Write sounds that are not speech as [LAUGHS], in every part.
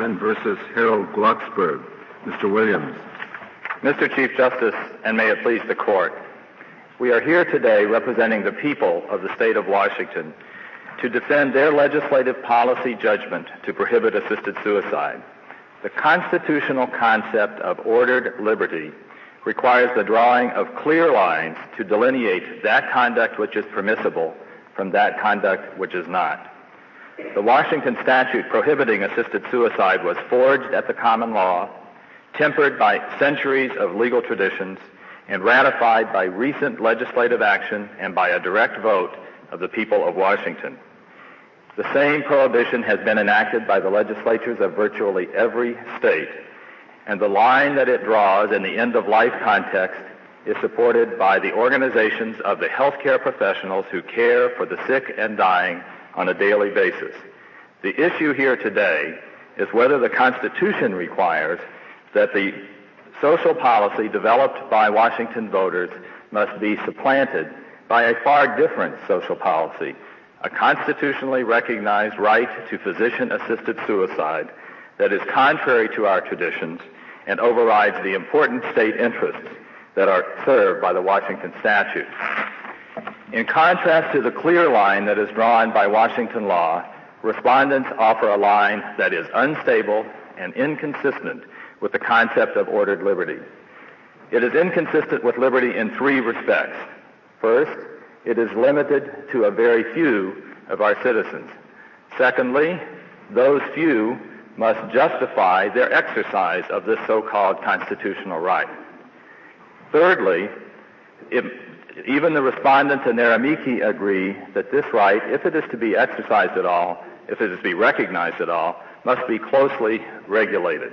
versus Harold Glucksberg. Mr. Williams. Mr. Chief Justice, and may it please the court. We are here today representing the people of the state of Washington to defend their legislative policy judgment to prohibit assisted suicide. The constitutional concept of ordered liberty requires the drawing of clear lines to delineate that conduct which is permissible from that conduct which is not. The Washington statute prohibiting assisted suicide was forged at the common law, tempered by centuries of legal traditions, and ratified by recent legislative action and by a direct vote of the people of Washington. The same prohibition has been enacted by the legislatures of virtually every state, and the line that it draws in the end of life context is supported by the organizations of the healthcare professionals who care for the sick and dying on a daily basis. The issue here today is whether the Constitution requires that the social policy developed by Washington voters must be supplanted by a far different social policy, a constitutionally recognized right to physician assisted suicide that is contrary to our traditions and overrides the important state interests that are served by the Washington statute. In contrast to the clear line that is drawn by Washington law, respondents offer a line that is unstable and inconsistent with the concept of ordered liberty. It is inconsistent with liberty in three respects. First, it is limited to a very few of our citizens. Secondly, those few must justify their exercise of this so-called constitutional right. Thirdly, it, even the respondents and their amici agree that this right, if it is to be exercised at all, if it is to be recognized at all, must be closely regulated.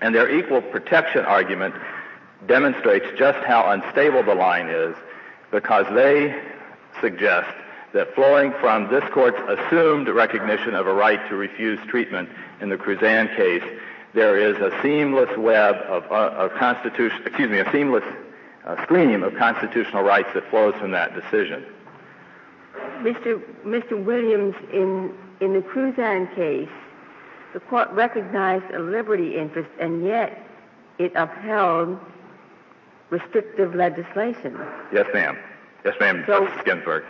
And their equal protection argument demonstrates just how unstable the line is because they suggest that flowing from this court's assumed recognition of a right to refuse treatment in the Cruzan case, there is a seamless web of, uh, of constitution, excuse me, a seamless uh, stream of constitutional rights that flows from that decision. Mr. Mr. Williams, in in the Cruzan case, the court recognized a liberty interest, and yet it upheld restrictive legislation. Yes, ma'am. Yes, ma'am. So Justice Ginsburg.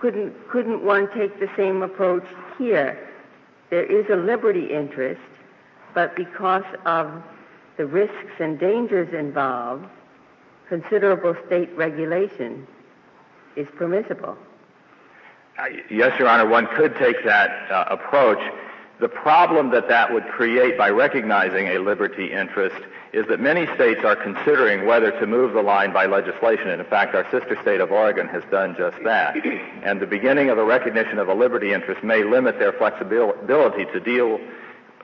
Couldn't couldn't one take the same approach here? There is a liberty interest, but because of the risks and dangers involved, considerable state regulation is permissible. Uh, yes, Your Honor, one could take that uh, approach. The problem that that would create by recognizing a liberty interest is that many states are considering whether to move the line by legislation. And in fact, our sister state of Oregon has done just that. [CLEARS THROAT] And the beginning of a recognition of a liberty interest may limit their flexibility to deal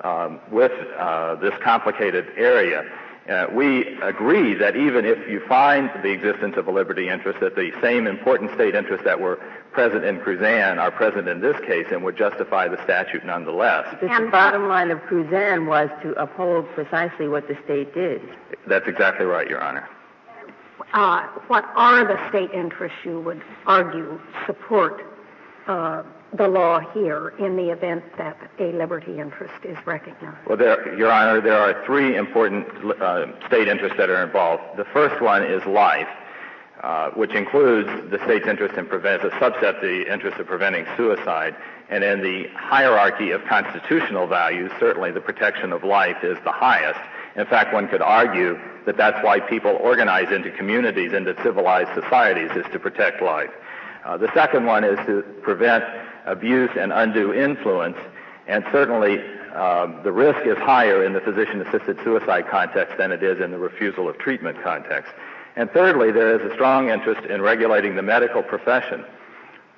um, with uh, this complicated area. Uh, we agree that even if you find the existence of a liberty interest, that the same important state interests that were present in Cruzan are present in this case and would justify the statute nonetheless. The bottom line of Cruzan was to uphold precisely what the state did. That's exactly right, Your Honor. Uh, what are the state interests you would argue support uh, the law here in the event that a liberty interest is recognized? Well, there, Your Honor, there are three important uh, state interests that are involved. The first one is life, uh, which includes the state's interest in prevent, a subset the interest of preventing suicide. And in the hierarchy of constitutional values, certainly the protection of life is the highest. In fact, one could argue that that's why people organize into communities, into civilized societies, is to protect life. Uh, the second one is to prevent abuse and undue influence, and certainly um, the risk is higher in the physician-assisted suicide context than it is in the refusal of treatment context. And thirdly, there is a strong interest in regulating the medical profession,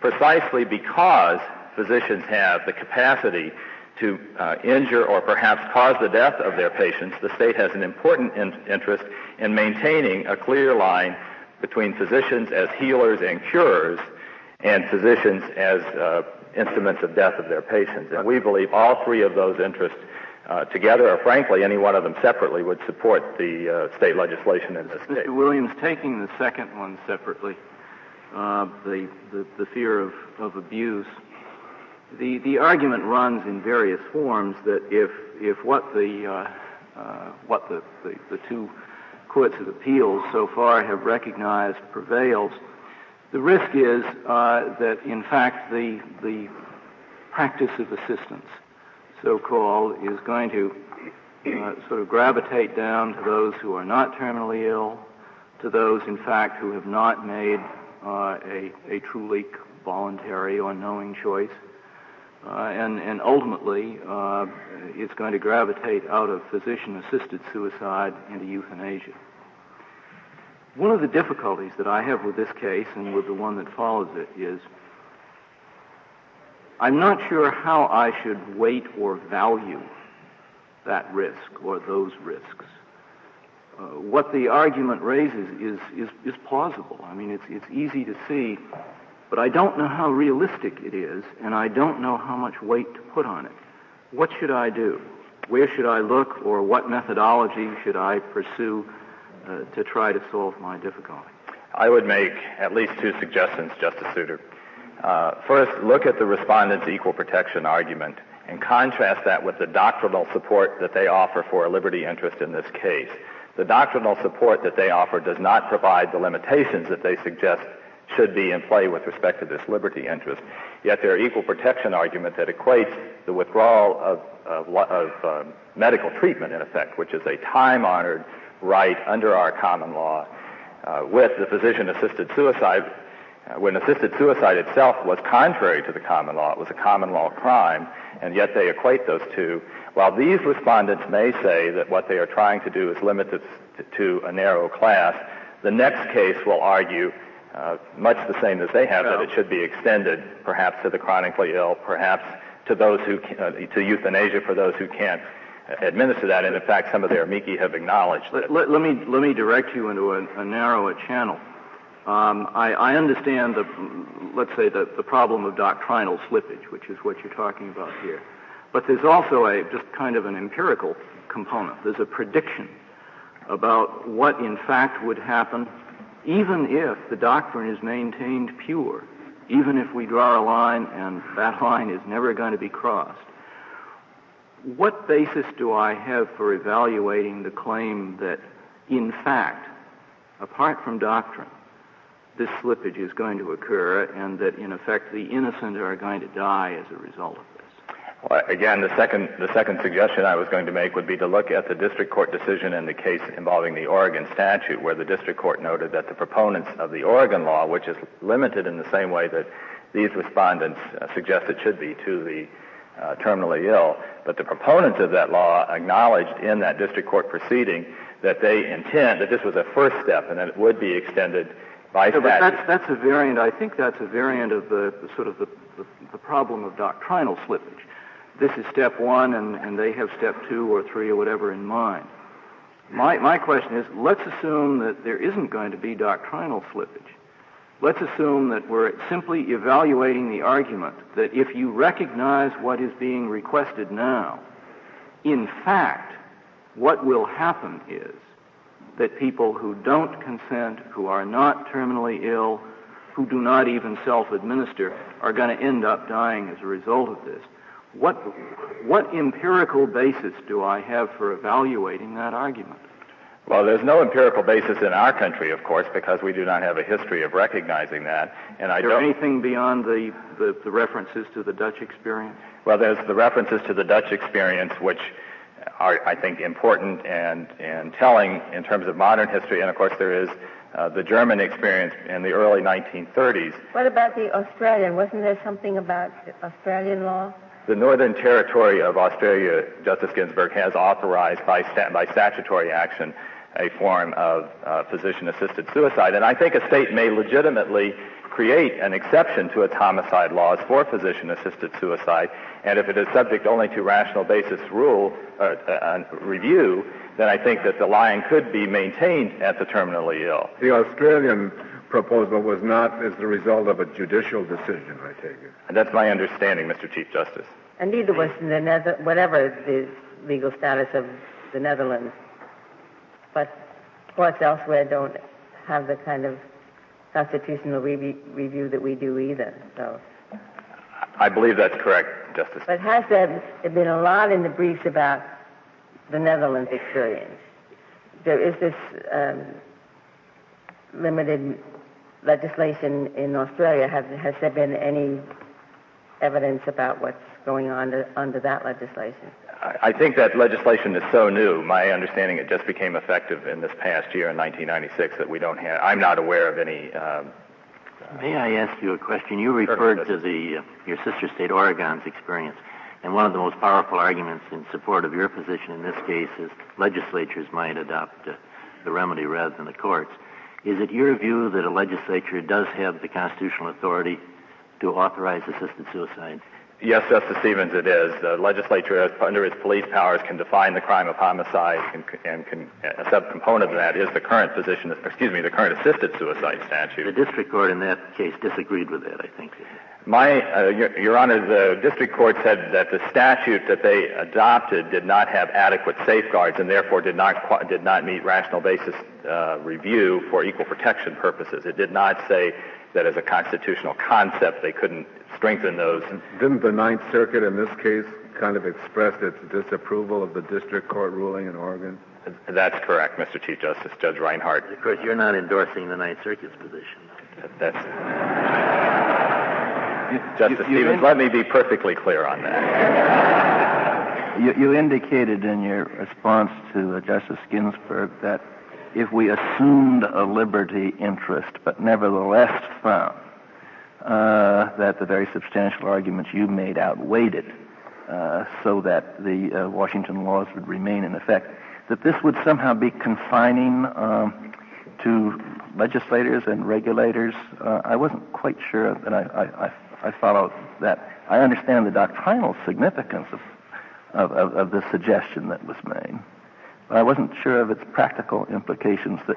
precisely because physicians have the capacity to uh, injure or perhaps cause the death of their patients, the state has an important in- interest in maintaining a clear line between physicians as healers and curers and physicians as uh, instruments of death of their patients. And we believe all three of those interests uh, together, or frankly, any one of them separately, would support the uh, state legislation in this state. Mr. Williams, taking the second one separately, uh, the, the, the fear of, of abuse, The, the argument runs in various forms that if, if what the, uh, uh, what the, the, the two courts of appeals so far have recognized prevails, the risk is uh, that, in fact, the, the practice of assistance, so-called, is going to uh, sort of gravitate down to those who are not terminally ill, to those, in fact, who have not made uh, a, a truly voluntary or knowing choice. Uh, and, and ultimately, uh, it's going to gravitate out of physician-assisted suicide into euthanasia. One of the difficulties that I have with this case and with the one that follows it is I'm not sure how I should weight or value that risk or those risks. Uh, what the argument raises is, is, is plausible. I mean, it's, it's easy to see, but I don't know how realistic it is, and I don't know how much weight to put on it. What should I do? Where should I look, or what methodology should I pursue uh, to try to solve my difficulty? I would make at least two suggestions, Justice Souter. Uh, first, look at the respondent's equal protection argument and contrast that with the doctrinal support that they offer for a liberty interest in this case. The doctrinal support that they offer does not provide the limitations that they suggest should be in play with respect to this liberty interest. Yet their equal protection argument that equates the withdrawal of, of, of uh, medical treatment, in effect, which is a time-honored right under our common law, uh, with the physician-assisted suicide, uh, when assisted suicide itself was contrary to the common law, it was a common law crime, and yet they equate those two. While these respondents may say that what they are trying to do is limit this to a narrow class, the next case will argue uh, much the same as they have that it should be extended, perhaps to the chronically ill, perhaps to those who uh, to euthanasia for those who can't administer that. And in fact, some of their amici have acknowledged. Let, let, let me let me direct you into a, a narrower channel. Um, I, I, understand the let's say the, the problem of doctrinal slippage, which is what you're talking about here. But there's also a just kind of an empirical component. There's a prediction about what in fact would happen even if the doctrine is maintained pure, even if we draw a line and that [LAUGHS] line is never going to be crossed. What basis do I have for evaluating the claim that in fact, apart from doctrine, this slippage is going to occur and that in effect the innocent are going to die as a result of this? Well, again, the second, the second suggestion I was going to make would be to look at the district court decision in the case involving the Oregon statute, where the district court noted that the proponents of the Oregon law, which is limited in the same way that these respondents uh, suggest it should be to the uh, terminally ill, but the proponents of that law acknowledged in that district court proceeding that they intend that this was a first step and that it would be extended by statute. But that's, that's a variant. I think that's a variant of the, the sort of the, the, the problem of doctrinal slippage this is step one and, and they have step two or three or whatever in mind. My, my question is, let's assume that there isn't going to be doctrinal slippage. Let's assume that we're simply evaluating the argument that if you recognize what is being requested now, in fact, what will happen is that people who don't consent, who are not terminally ill, who do not even self-administer, are going to end up dying as a result of this. What, what empirical basis do I have for evaluating that argument? Well, there's no empirical basis in our country, of course, because we do not have a history of recognizing that. And I Is there don't... anything beyond the, the, the references to the Dutch experience? Well, there's the references to the Dutch experience, which are, I think, important and, and telling in terms of modern history. And of course, there is uh, the German experience in the early 1930s. What about the Australian? Wasn't there something about Australian law? The Northern Territory of Australia, Justice Ginsburg, has authorized by, by statutory action a form of uh, physician-assisted suicide. And I think a state may legitimately create an exception to its homicide laws for physician-assisted suicide. And if it is subject only to rational basis rule uh, uh, review, then I think that the line could be maintained at the terminally ill. The Australian proposal was not as the result of a judicial decision, I take it. And that's my understanding, Mr. Chief Justice. And neither was the Nether- whatever the legal status of the Netherlands. But courts elsewhere don't have the kind of constitutional re- review that we do either. So I believe that's correct, Justice. But has there been a lot in the briefs about the Netherlands experience? There is this um, limited legislation in Australia. Has, has there been any evidence about what's going on to, under that legislation? I think that legislation is so new. My understanding it just became effective in this past year in 1996 that we don't have. I'm not aware of any. Um, May I ask you a question? You referred to the uh, your sister state Oregon's experience, and one of the most powerful arguments in support of your position in this case is legislatures might adopt uh, the remedy rather than the courts. Is it your view that a legislature does have the constitutional authority to authorize assisted suicide? Yes, Justice Stevens, it is. The legislature, under its police powers, can define the crime of homicide, and, and can, a subcomponent of that is the current position, excuse me, the current assisted suicide statute. The district court in that case disagreed with that, I think. My, uh, Your, Your Honor, the district court said that the statute that they adopted did not have adequate safeguards and therefore did not did not meet rational basis uh, review for equal protection purposes. It did not say that as a constitutional concept they couldn't strengthen those. Didn't the Ninth Circuit in this case kind of express its disapproval of the district court ruling in Oregon? That's correct, Mr. Chief Justice. Judge Reinhardt. Of course, you're not endorsing the Ninth Circuit's position. That's. Justice you, you Stevens, let me be perfectly clear on that. You, you indicated in your response to uh, Justice Ginsburg that if we assumed a liberty interest, but nevertheless found uh, that the very substantial arguments you made outweighed it, uh, so that the uh, Washington laws would remain in effect, that this would somehow be confining um, to legislators and regulators. Uh, I wasn't quite sure that I, I, I follow that. I understand the doctrinal significance of, of, of, of the suggestion that was made. But I wasn't sure of its practical implications that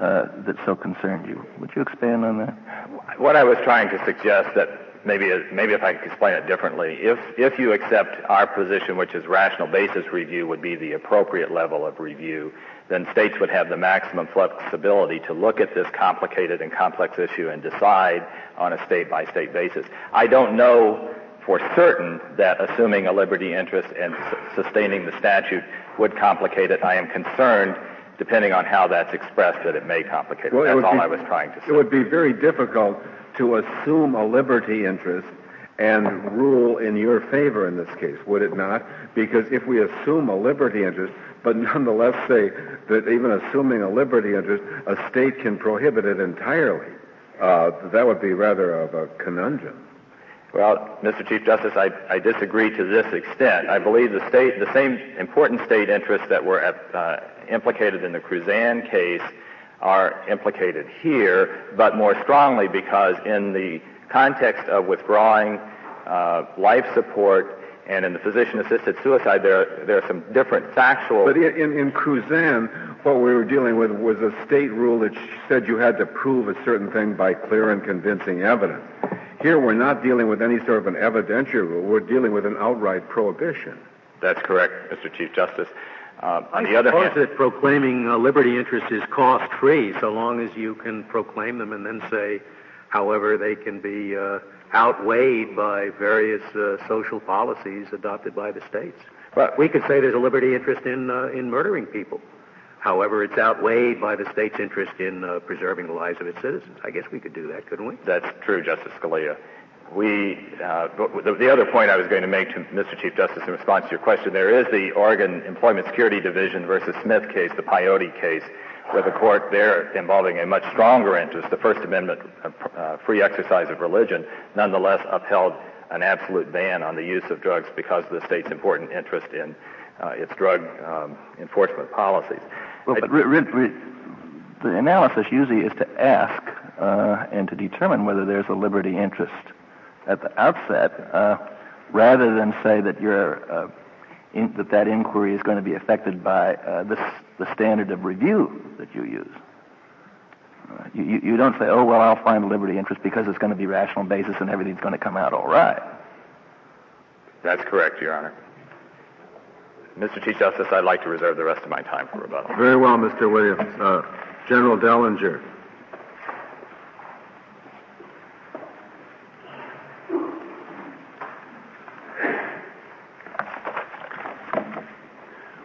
uh, that so concerned you. Would you expand on that? What I was trying to suggest that maybe maybe if I could explain it differently, if if you accept our position, which is rational basis review would be the appropriate level of review, then states would have the maximum flexibility to look at this complicated and complex issue and decide on a state by state basis. I don't know for certain that assuming a liberty interest and sustaining the statute would complicate it. I am concerned, depending on how that's expressed, that it may complicate well, it. That's all be, I was trying to say. It would be very difficult to assume a liberty interest and rule in your favor in this case, would it not? Because if we assume a liberty interest, but nonetheless say that even assuming a liberty interest, a state can prohibit it entirely, uh, that would be rather of a conundrum. Well, Mr. Chief Justice, I, I, disagree to this extent. I believe the state, the same important state interests that were uh, implicated in the Cruzan case are implicated here, but more strongly because in the context of withdrawing uh, life support and in the physician-assisted suicide, there, there are some different factual. But in, in Cruzan, what we were dealing with was a state rule that said you had to prove a certain thing by clear and convincing evidence. Here we're not dealing with any sort of an evidentiary rule. We're dealing with an outright prohibition. That's correct, Mr. Chief Justice. Uh, on I the other hand, that proclaiming a liberty interest is cost-free, so long as you can proclaim them and then say, however, they can be uh, outweighed by various uh, social policies adopted by the states. But we could say there's a liberty interest in uh, in murdering people. However, it's outweighed by the state's interest in uh, preserving the lives of its citizens. I guess we could do that, couldn't we? That's true, Justice Scalia. We, uh, the, the, other point I was going to make to Mr. Chief Justice in response to your question, there is the Oregon Employment Security Division versus Smith case, the Peyote case, where the court there, involving a much stronger interest, the First Amendment uh, uh free exercise of religion, nonetheless upheld an absolute ban on the use of drugs because of the state's important interest in uh, its drug um, enforcement policies. Well, but re- re- the analysis usually is to ask uh, and to determine whether there's a liberty interest at the outset, uh, rather than say that uh, in, that that inquiry is going to be affected by uh, this, the standard of review that you use. Uh, you, you don't say, oh, well, I'll find a liberty interest because it's going to be rational basis and everything's going to come out all right. That's correct, Your Honor. Mr. Chief Justice, I'd like to reserve the rest of my time for rebuttal. Very well, Mr. Williams. Uh, General Dellinger.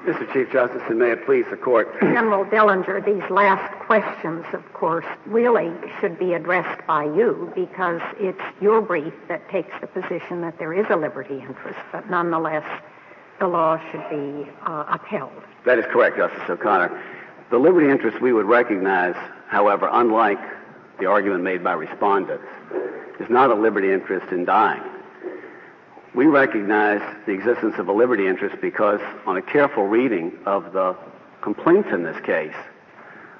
Mr. Chief Justice, and may it please the court. [CLEARS THROAT] General Dellinger, these last questions, of course, really should be addressed by you because it's your brief that takes the position that there is a liberty interest, but nonetheless, the law should be uh, upheld. That is correct, Justice O'Connor. The liberty interest we would recognize, however, unlike the argument made by respondents, is not a liberty interest in dying. We recognize the existence of a liberty interest because, on a careful reading of the complaints in this case,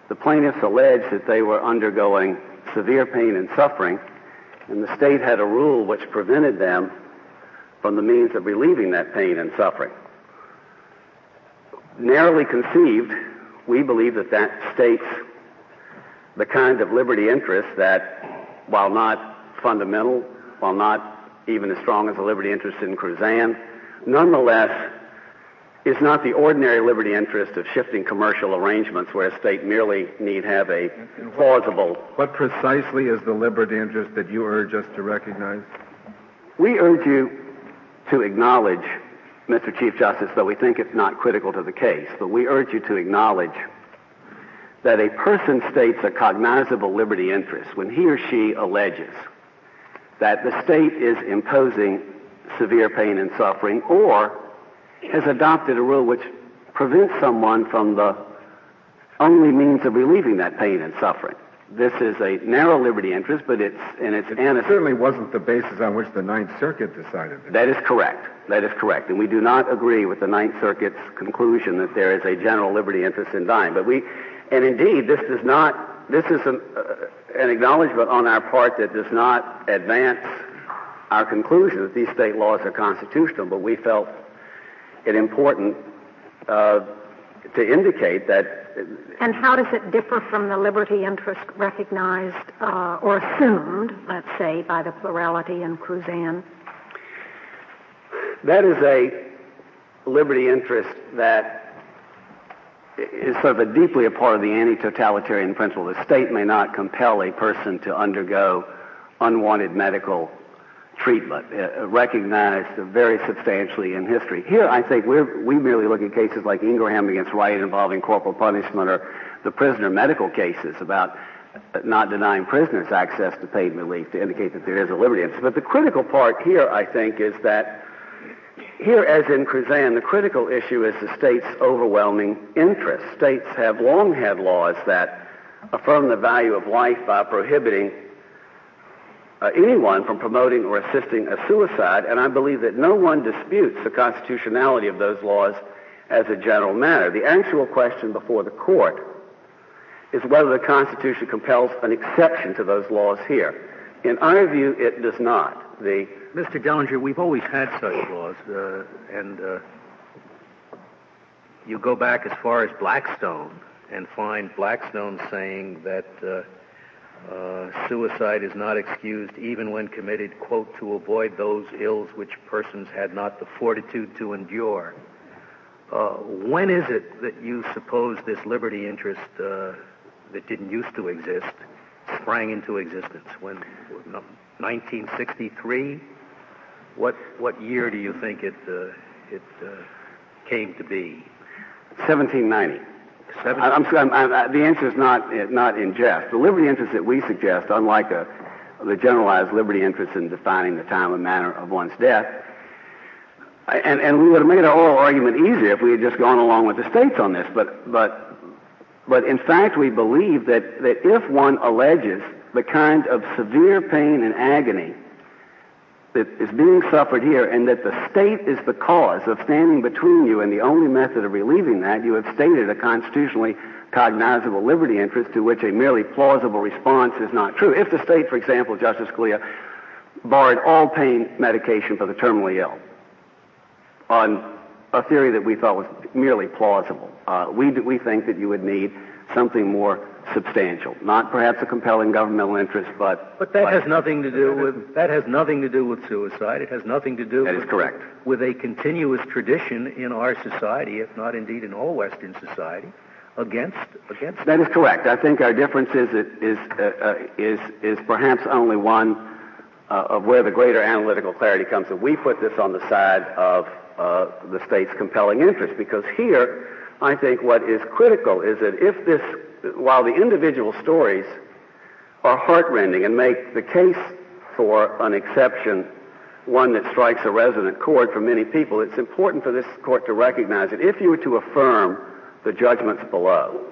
the plaintiffs alleged that they were undergoing severe pain and suffering, and the state had a rule which prevented them from the means of relieving that pain and suffering. Narrowly conceived, we believe that that states the kind of liberty interest that, while not fundamental, while not even as strong as the liberty interest in Cruzan, nonetheless is not the ordinary liberty interest of shifting commercial arrangements where a state merely need have a plausible. What precisely is the liberty interest that you urge us to recognize? We urge you to acknowledge, Mr. Chief Justice, though we think it's not critical to the case, but we urge you to acknowledge that a person states a cognizable liberty interest when he or she alleges that the state is imposing severe pain and suffering or has adopted a rule which prevents someone from the only means of relieving that pain and suffering. This is a narrow liberty interest, but it's and it's it certainly wasn't the basis on which the Ninth Circuit decided. It. That is correct. That is correct, and we do not agree with the Ninth Circuit's conclusion that there is a general liberty interest in dying. But we, and indeed, this does not. This is an, uh, an acknowledgement on our part that does not advance our conclusion that these state laws are constitutional. But we felt it important uh, to indicate that. And how does it differ from the liberty interest recognized uh, or assumed, let's say, by the plurality in Cruzan? That is a liberty interest that is sort of a deeply a part of the anti-totalitarian principle. The state may not compel a person to undergo unwanted medical treatment, uh, recognized very substantially in history. Here, I think we merely look at cases like Ingraham against Wright involving corporal punishment or the prisoner medical cases about not denying prisoners access to paid relief to indicate that there is a liberty interest. But the critical part here, I think, is that here, as in Cruzan, the critical issue is the state's overwhelming interest. States have long had laws that affirm the value of life by prohibiting uh, anyone from promoting or assisting a suicide, and I believe that no one disputes the constitutionality of those laws as a general matter. The actual question before the court is whether the Constitution compels an exception to those laws here. In our view, it does not. The Mr. Dellinger, we've always had such laws, uh, and uh, you go back as far as Blackstone and find Blackstone saying that uh, suicide is not excused even when committed, quote, to avoid those ills which persons had not the fortitude to endure. Uh, when is it that you suppose this liberty interest uh, that didn't used to exist sprang into existence? When 1963? What what year do you think it uh, it uh, came to be? 1790. I'm, I'm, I'm, the answer is not uh, not in jest. The liberty interest that we suggest, unlike a, the generalized liberty interest in defining the time and manner of one's death, and, and we would have made our oral argument easier if we had just gone along with the states on this. But but but in fact, we believe that that if one alleges the kind of severe pain and agony that is being suffered here and that the state is the cause of standing between you and the only method of relieving that, you have stated a constitutionally cognizable liberty interest to which a merely plausible response is not true. If the state, for example, Justice Scalia, barred all pain medication for the terminally ill on a theory that we thought was merely plausible, uh, we, we think that you would need something more substantial. Not perhaps a compelling governmental interest, but but that but, has nothing to do with that has nothing to do with suicide. It has nothing to do. That with, is correct. With a continuous tradition in our society, if not indeed in all Western society, against against. That is correct. I think our difference is is uh, uh, is is perhaps only one uh, of where the greater analytical clarity comes. If we put this on the side of uh, the state's compelling interest. Because here, I think what is critical is that if this, while the individual stories are heartrending and make the case for an exception one that strikes a resonant chord for many people, it's important for this court to recognize that if you were to affirm the judgments below,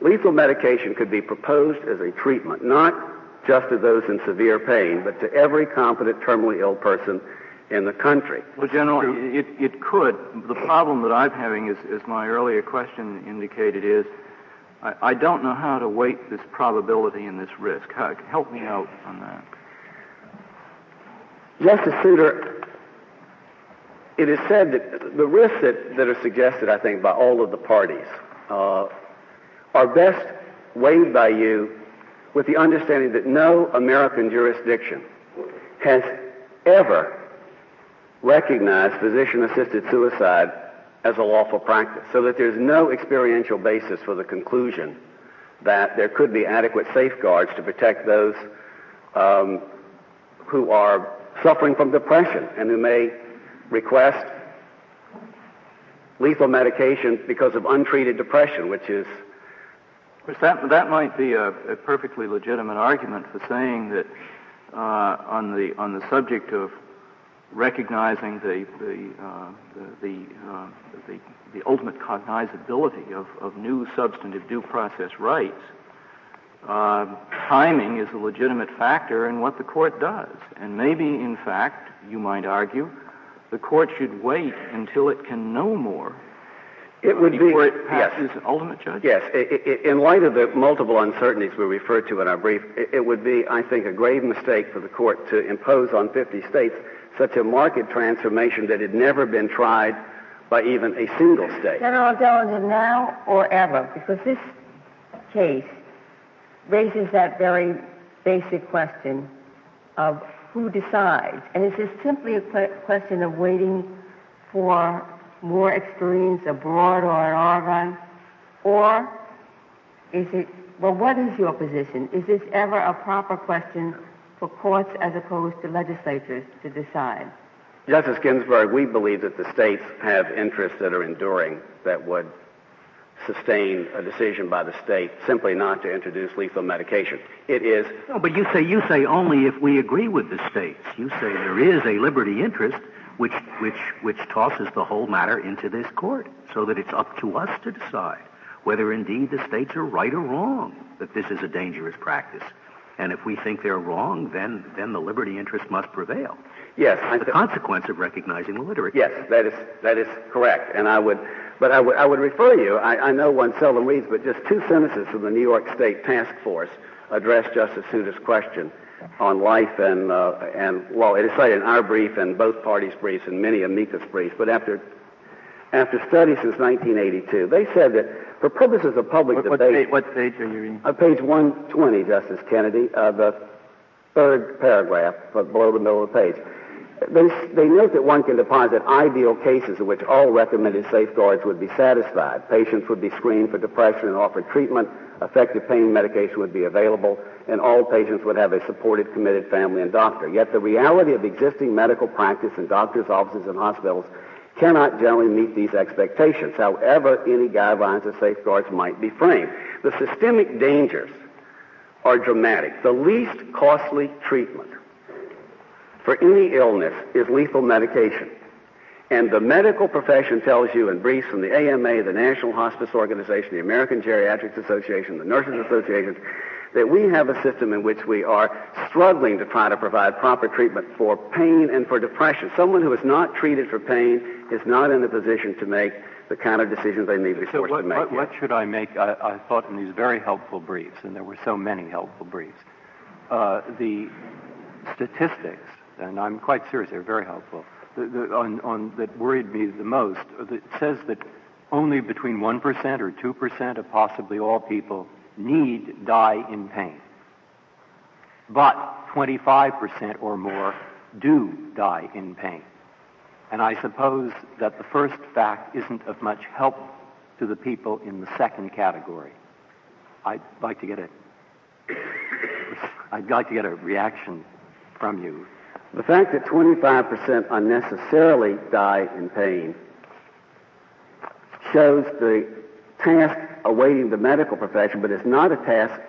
lethal medication could be proposed as a treatment, not just to those in severe pain, but to every competent terminally ill person in the country. Well, General, it, it could. The problem that I'm having, is, as my earlier question indicated, is I, I don't know how to weight this probability and this risk. Help me out on that. Justice Souter, it is said that the risks that, that are suggested, I think, by all of the parties uh, are best weighed by you with the understanding that no American jurisdiction has ever recognized physician-assisted suicide as a lawful practice, so that there's no experiential basis for the conclusion that there could be adequate safeguards to protect those um, who are suffering from depression and who may request lethal medication because of untreated depression, which is. that, that might be a, a perfectly legitimate argument for saying that uh, on, the, on the subject of recognizing the, the, uh, the, the, uh, the, the, ultimate cognizability of, of new substantive due process rights, uh, timing is a legitimate factor in what the court does. And maybe, in fact, you might argue, the court should wait until it can know more. It would before be it passes yes. ultimate judgment. Yes, it, it, in light of the multiple uncertainties we referred to in our brief, it would be, I think, a grave mistake for the court to impose on 50 states such a market transformation that had never been tried by even a single state. General Dellinger, now or ever, because this case raises that very basic question of who decides. And is this simply a question of waiting for more experience abroad or in Oregon? Or is it, well, what is your position? Is this ever a proper question for courts as opposed to legislatures to decide? Justice Ginsburg, we believe that the states have interests that are enduring that would sustain a decision by the state simply not to introduce lethal medication. It is. No, but you say you say only if we agree with the states. You say there is a liberty interest which which which tosses the whole matter into this court, so that it's up to us to decide whether indeed the states are right or wrong that this is a dangerous practice. And if we think they're wrong, then then the liberty interest must prevail. Yes, the consequence of recognizing the literature. Yes, that is that is correct, and I would but I would, I would refer you, I, I know one seldom reads, but just two sentences from the New York State Task Force address Justice Souter's question on life and, uh, and well, it is cited in our brief and both parties' briefs and many amicus briefs, but after, after study since 1982, they said that for purposes of public what, debate... What page, what page are you reading? Uh, page 120, Justice Kennedy, uh, the third paragraph, below the middle of the page. They, they note that one can deposit ideal cases in which all recommended safeguards would be satisfied. Patients would be screened for depression and offered treatment. Effective pain medication would be available, and all patients would have a supported, committed family and doctor. Yet the reality of existing medical practice in doctors' offices and hospitals cannot generally meet these expectations, however any guidelines or safeguards might be framed. The systemic dangers are dramatic. The least costly treatment for any illness is lethal medication. And the medical profession tells you in briefs from the AMA, the National Hospice Organization, the American Geriatrics Association, the Nurses Association, that we have a system in which we are struggling to try to provide proper treatment for pain and for depression. Someone who is not treated for pain is not in a position to make the kind of decisions they need to be so forced what, to make. What, what should I make? I, I, thought in these very helpful briefs, and there were so many helpful briefs, uh, the statistics and I'm quite serious, they're very helpful, the, the, on, on, that worried me the most, that says that only between 1% or 2% of possibly all people need die in pain. But 25% or more do die in pain. And I suppose that the first fact isn't of much help to the people in the second category. I'd like to get a I'd like to get a reaction from you The fact that 25% unnecessarily die in pain shows the task awaiting the medical profession, but it's not a task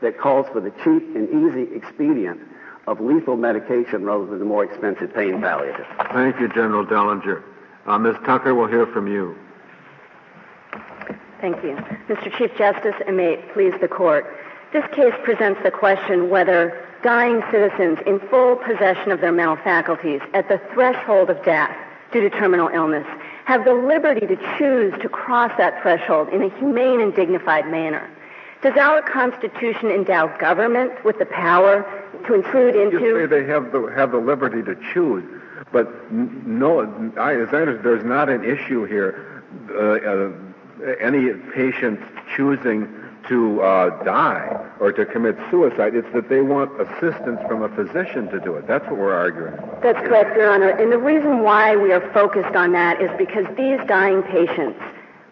that calls for the cheap and easy expedient of lethal medication rather than the more expensive pain palliative. Thank you, General Dellinger. Uh, Ms. Tucker, we'll hear from you. Thank you. Mr. Chief Justice, and may it please the court, this case presents the question whether dying citizens in full possession of their mental faculties at the threshold of death due to terminal illness have the liberty to choose to cross that threshold in a humane and dignified manner. Does our Constitution endow government with the power to intrude into? You say they have the have the liberty to choose, but no, I, as I understand, there's not an issue here. Uh, uh, any patient choosing to uh, die or to commit suicide. It's that they want assistance from a physician to do it. That's what we're arguing. That's correct, Your Honor. And the reason why we are focused on that is because these dying patients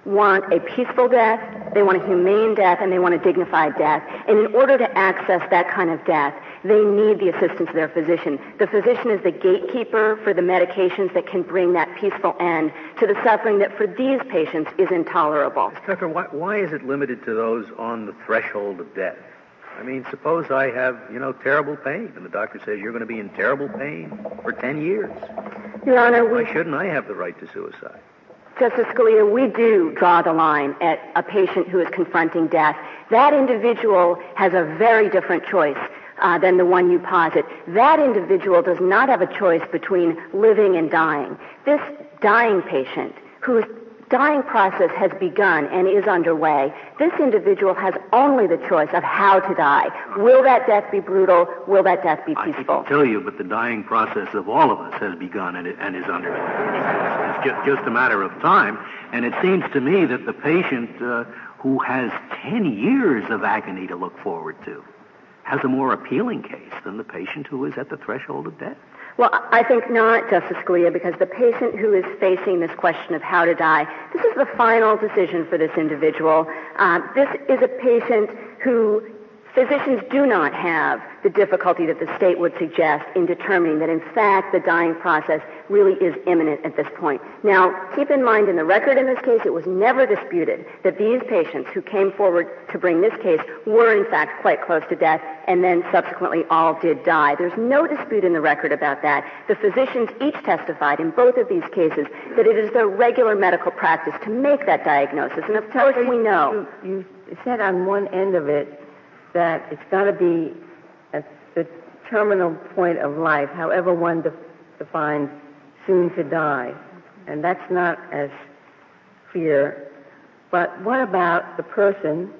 want a peaceful death, they want a humane death, and they want a dignified death. And in order to access that kind of death, they need the assistance of their physician. The physician is the gatekeeper for the medications that can bring that peaceful end to the suffering that for these patients is intolerable. Ms. Tucker, why, why is it limited to those on the threshold of death? I mean, suppose I have, you know, terrible pain, and the doctor says you're going to be in terrible pain for 10 years. Your Honor, we... Why shouldn't I have the right to suicide? Justice Scalia, we do draw the line at a patient who is confronting death. That individual has a very different choice uh, than the one you posit. That individual does not have a choice between living and dying. This dying patient whose dying process has begun and is underway, this individual has only the choice of how to die. Will that death be brutal? Will that death be peaceful? I can tell you, but the dying process of all of us has begun and, and is underway. It's just, just, a matter of time. And it seems to me that the patient uh, who has 10 years of agony to look forward to has a more appealing case than the patient who is at the threshold of death? Well, I think not, Justice Scalia, because the patient who is facing this question of how to die, this is the final decision for this individual. Uh, this is a patient who Physicians do not have the difficulty that the state would suggest in determining that, in fact, the dying process really is imminent at this point. Now, keep in mind, in the record in this case, it was never disputed that these patients who came forward to bring this case were, in fact, quite close to death and then subsequently all did die. There's no dispute in the record about that. The physicians each testified in both of these cases that it is their regular medical practice to make that diagnosis. And of course, we know. You, you said on one end of it, that it's got to be at the terminal point of life, however one defines soon to die. And that's not as clear. But what about the person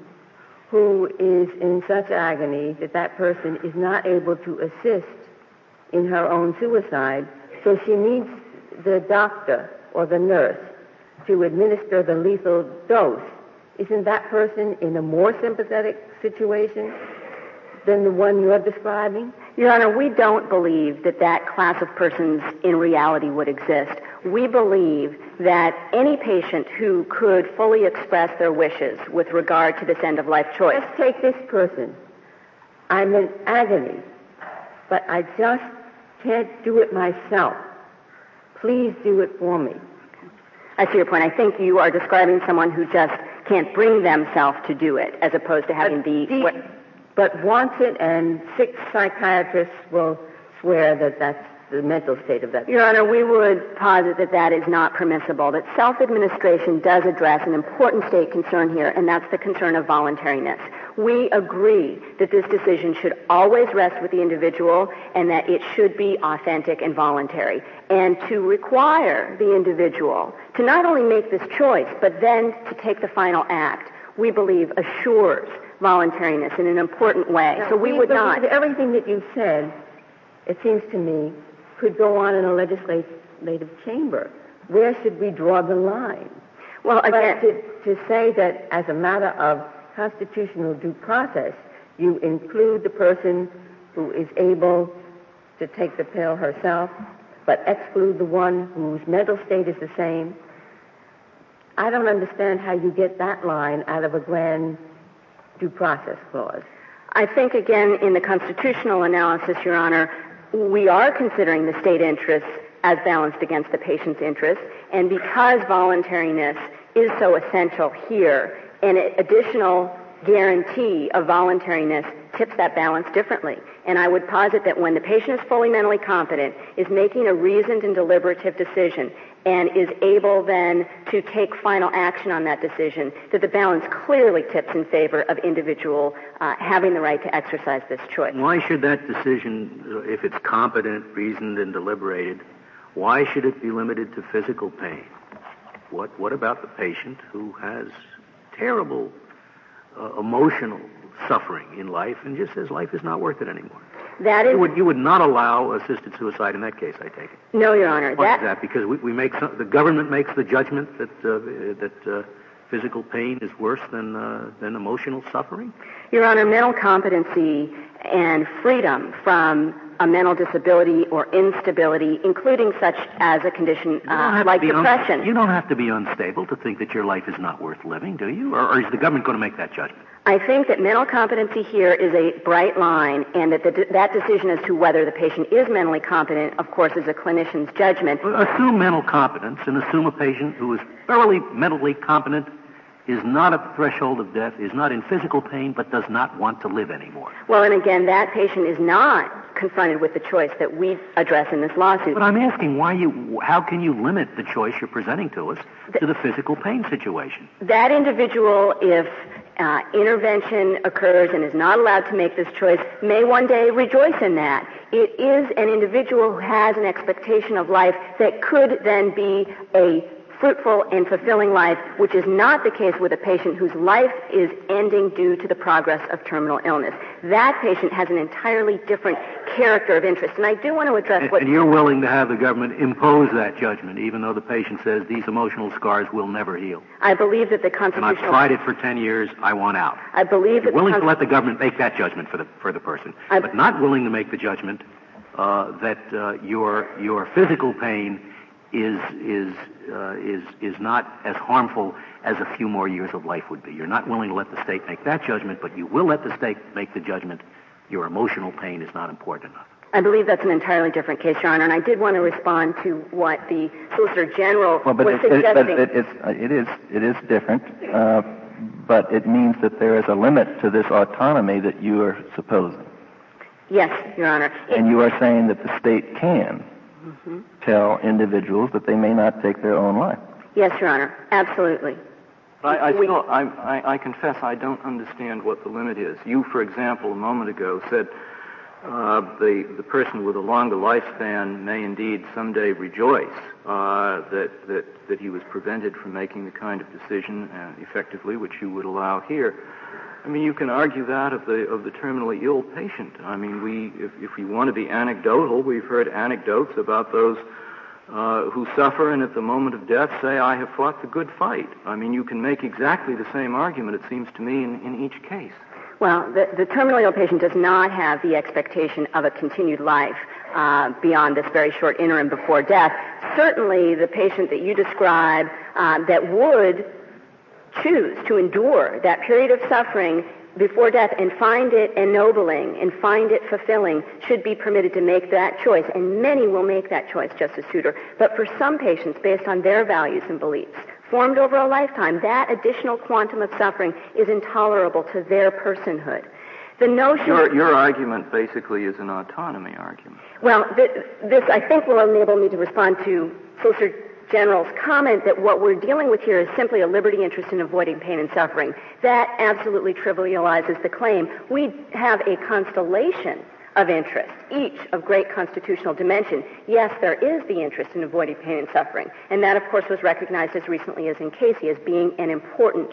who is in such agony that that person is not able to assist in her own suicide, so she needs the doctor or the nurse to administer the lethal dose isn't that person in a more sympathetic situation than the one you're describing? Your Honor, we don't believe that that class of persons in reality would exist. We believe that any patient who could fully express their wishes with regard to this end of life choice. Let's take this person. I'm in agony, but I just can't do it myself. Please do it for me. I see your point. I think you are describing someone who just can't bring themselves to do it, as opposed to having the. Deep, what, but wants it, and six psychiatrists will swear that that's the mental state of that. Your Honor, we would posit that that is not permissible, that self-administration does address an important state concern here, and that's the concern of voluntariness. We agree that this decision should always rest with the individual and that it should be authentic and voluntary. And to require the individual to not only make this choice, but then to take the final act, we believe assures voluntariness in an important way. Now, so we, would not. Everything that you've said, it seems to me, could go on in a legislative chamber. Where should we draw the line? Well, again, to, to say that as a matter of constitutional due process, you include the person who is able to take the pill herself, but exclude the one whose mental state is the same. I don't understand how you get that line out of a grand due process clause. I think, again, in the constitutional analysis, Your Honor, we are considering the state interests as balanced against the patient's interests, and because voluntariness is so essential here, an additional guarantee of voluntariness tips that balance differently. And I would posit that when the patient is fully mentally competent, is making a reasoned and deliberative decision, and is able then to take final action on that decision, that the balance clearly tips in favor of individual uh, having the right to exercise this choice. Why should that decision, if it's competent, reasoned, and deliberated, why should it be limited to physical pain? What, what about the patient who has terrible uh, emotional suffering in life and just says life is not worth it anymore? That is, you would, you would not allow assisted suicide in that case, I take it. No, Your Honor. Why that, is that? Because we, we make some, the government makes the judgment that uh, that uh, physical pain is worse than uh, than emotional suffering. Your Honor, mental competency and freedom from a mental disability or instability, including such as a condition uh, like depression. Un- you don't have to be unstable to think that your life is not worth living, do you? Or, or is the government going to make that judgment? I think that mental competency here is a bright line, and that the, that decision as to whether the patient is mentally competent, of course, is a clinician's judgment. Assume mental competence and assume a patient who is thoroughly mentally competent is not at the threshold of death, is not in physical pain, but does not want to live anymore. Well, and again, that patient is not confronted with the choice that we address in this lawsuit. But I'm asking why you, how can you limit the choice you're presenting to us the, to the physical pain situation? That individual, if uh, intervention occurs and is not allowed to make this choice, may one day rejoice in that. It is an individual who has an expectation of life that could then be a fruitful and fulfilling life, which is not the case with a patient whose life is ending due to the progress of terminal illness. That patient has an entirely different character of interest. And I do want to address and, what. And you're willing to have the government impose that judgment, even though the patient says these emotional scars will never heal. I believe that the constitutional. And I've tried it for 10 years. I want out. I believe you're that. willing to let the government make that judgment for the, for the person, I... but not willing to make the judgment uh, that uh, your, your physical pain is, is uh, is is not as harmful as a few more years of life would be. You're not willing to let the state make that judgment, but you will let the state make the judgment. Your emotional pain is not important enough. I believe that's an entirely different case, Your Honor, and I did want to respond to what the Solicitor General well, but was it, suggesting. It, but it, it's, uh, it is it is different, uh, but it means that there is a limit to this autonomy that you are supposing. Yes, Your Honor. And you are saying that the state can mm-hmm. tell individuals that they may not take their own life. Yes, Your Honor, absolutely. I, I, still, I, I, I confess I don't understand what the limit is. You, for example, a moment ago said uh, the, the person with a longer lifespan may indeed someday rejoice uh, that, that, that he was prevented from making the kind of decision uh, effectively which you would allow here. I mean, you can argue that of the of the terminally ill patient. I mean, we if, if we want to be anecdotal, we've heard anecdotes about those uh, who suffer and at the moment of death say, "I have fought the good fight." I mean, you can make exactly the same argument. It seems to me in, in each case. Well, the, the terminally ill patient does not have the expectation of a continued life uh, beyond this very short interim before death. Certainly, the patient that you describe uh, that would choose to endure that period of suffering before death and find it ennobling and find it fulfilling should be permitted to make that choice. And many will make that choice, Justice Souter. But for some patients, based on their values and beliefs, formed over a lifetime, that additional quantum of suffering is intolerable to their personhood. The notion your, your argument basically is an autonomy argument. Well, th- this I think will enable me to respond to Solicitor General's comment that what we're dealing with here is simply a liberty interest in avoiding pain and suffering. That absolutely trivializes the claim. We have a constellation of interest, each of great constitutional dimension. Yes, there is the interest in avoiding pain and suffering, and that, of course, was recognized as recently as in Casey as being an important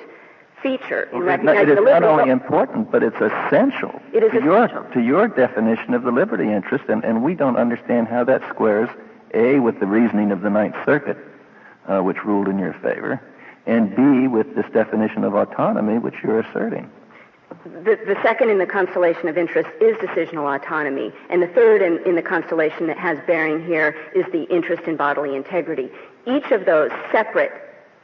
feature in recognizing it is not only important, but it's essential it is to, essential. Your, to your definition of the liberty interest, and, and we don't understand how that squares, A, with the reasoning of the Ninth Circuit, uh, which ruled in your favor, and B, with this definition of autonomy, which you're asserting. The, the, second in the constellation of interest is decisional autonomy. And the third in, in, the constellation that has bearing here is the interest in bodily integrity. Each of those separate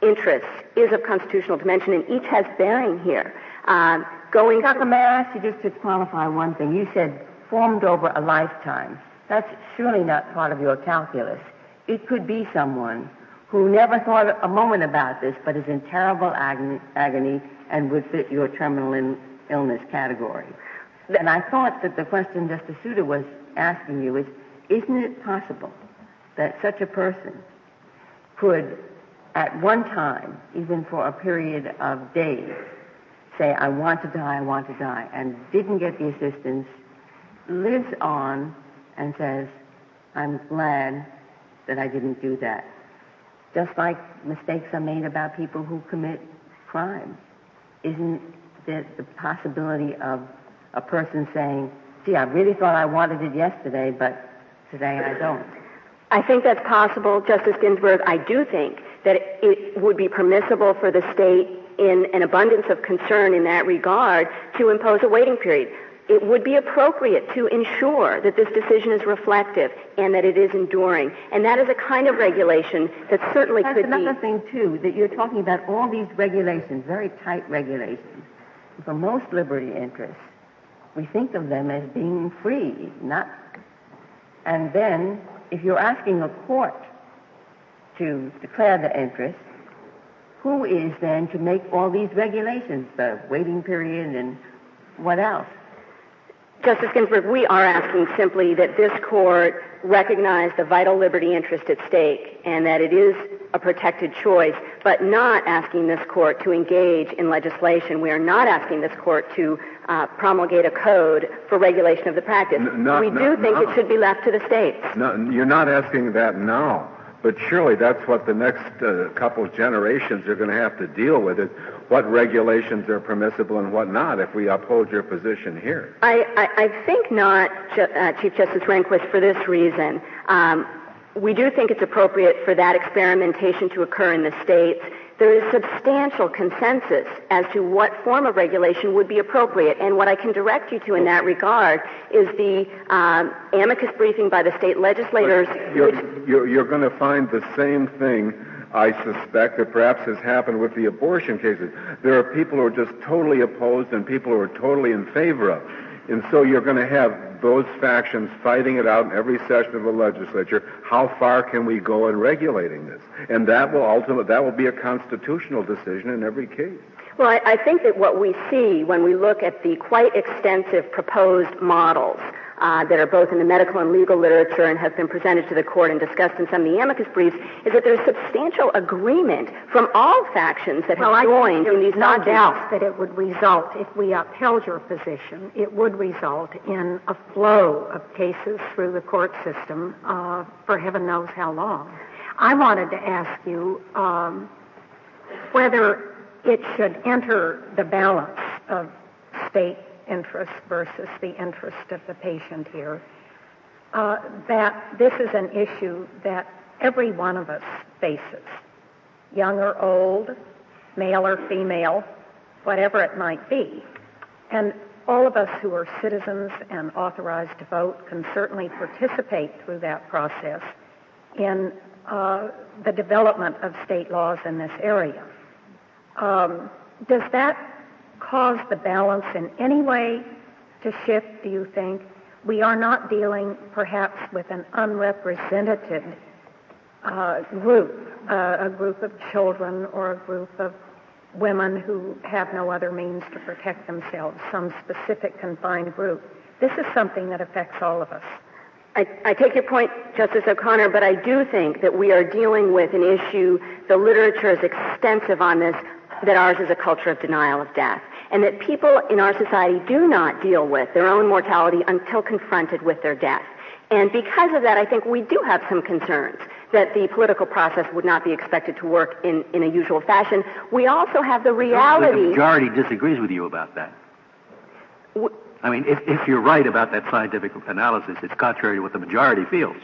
interests is of constitutional dimension, and each has bearing here. Uh, going. Dr. May I ask you just to qualify one thing? You said formed over a lifetime. That's surely not part of your calculus. It could be someone who never thought a moment about this, but is in terrible agony, and would fit your terminal in, illness category. And I thought that the question Justice Souter was asking you is, isn't it possible that such a person could, at one time, even for a period of days, say, I want to die, I want to die, and didn't get the assistance, lives on and says, I'm glad that I didn't do that. Just like mistakes are made about people who commit crime. Isn't there the possibility of a person saying, gee, I really thought I wanted it yesterday, but today I don't? I think that's possible, Justice Ginsburg. I do think that it would be permissible for the state, in an abundance of concern in that regard, to impose a waiting period. It would be appropriate to ensure that this decision is reflective and that it is enduring. And that is a kind of regulation that certainly could be. That's could another be. thing, too, that you're talking about all these regulations, very tight regulations. For most liberty interests, we think of them as being free, not. And then, if you're asking a court to declare the interest, who is then to make all these regulations, the waiting period and what else? Justice Ginsburg, we are asking simply that this court recognize the vital liberty interest at stake and that it is a protected choice, but not asking this court to engage in legislation. We are not asking this court to uh, promulgate a code for regulation of the practice. N- not- we do not- think no. it should be left to the states. No, you're not asking that now, but surely that's what the next uh, couple generations are going to have to deal with is what regulations are permissible and what not if we uphold your position here. I, I, I think not, uh, Chief Justice Rehnquist, for this reason. Um, we do think it's appropriate for that experimentation to occur in the states. There is substantial consensus as to what form of regulation would be appropriate, and what I can direct you to in that regard is the um, amicus briefing by the state legislators. You're, you're, you're going to find the same thing, I suspect, that perhaps has happened with the abortion cases. There are people who are just totally opposed and people who are totally in favor of. And so you're going to have those factions fighting it out in every session of the legislature. How far can we go in regulating this? And that will ultimately, that will be a constitutional decision in every case. Well, I, I think that what we see when we look at the quite extensive proposed models uh, that are both in the medical and legal literature and have been presented to the court and discussed in some of the amicus briefs is that there's substantial agreement from all factions that Well, have joined in these no documents. doubt that it would result, if we upheld your position, it would result in a flow of cases through the court system uh, for heaven knows how long. I wanted to ask you um, whether it should enter the balance of state interest versus the interest of the patient here. Uh, that this is an issue that every one of us faces, young or old, male or female, whatever it might be. And all of us who are citizens and authorized to vote can certainly participate through that process in uh, the development of state laws in this area. Um, does that cause the balance in any way to shift, do you think? We are not dealing perhaps with an unrepresented uh, group, uh, a group of children or a group of women who have no other means to protect themselves, some specific confined group. This is something that affects all of us. I, I take your point, Justice O'Connor, but I do think that we are dealing with an issue, the literature is extensive on this, that ours is a culture of denial of death. And that people in our society do not deal with their own mortality until confronted with their death. And because of that, I think we do have some concerns that the political process would not be expected to work in, in a usual fashion. We also have the reality. The majority disagrees with you about that. W- I mean, if, if you're right about that scientific analysis, it's contrary to what the majority feels.